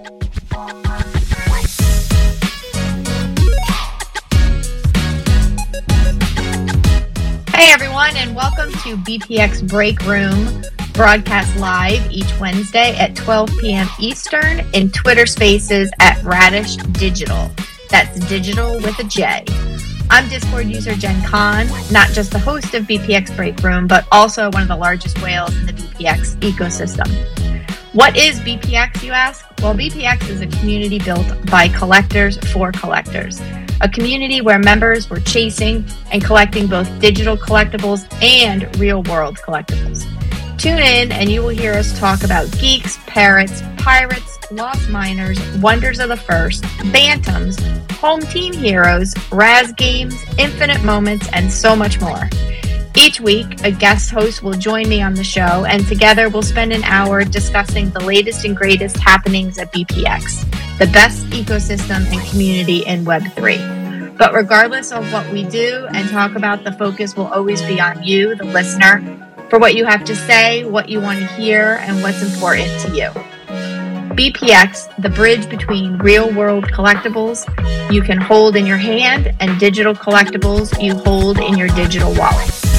Hey everyone, and welcome to BPX Break Room, broadcast live each Wednesday at 12 p.m. Eastern in Twitter Spaces at Radish Dijital. That's digital with a J. I'm Discord user Jen Kahn, not just the host of BPX Break Room, but also one of the largest whales in the BPX ecosystem. What is BPX, you ask? Well, BPX is a community built by collectors for collectors, a community where members were chasing and collecting both digital collectibles and real world collectibles. Tune in and you will hear us talk about geeks, parrots, pirates, lost miners, wonders of the first, bantams, home team heroes, Raz games, infinite moments, and so much more. Each week, a guest host will join me on the show, and together we'll spend an hour discussing the latest and greatest happenings at BPX, the best ecosystem and community in Web3. But regardless of what we do and talk about, the focus will always be on you, the listener, for what you have to say, what you want to hear, and what's important to you. BPX, the bridge between real world collectibles you can hold in your hand and digital collectibles you hold in your digital wallet.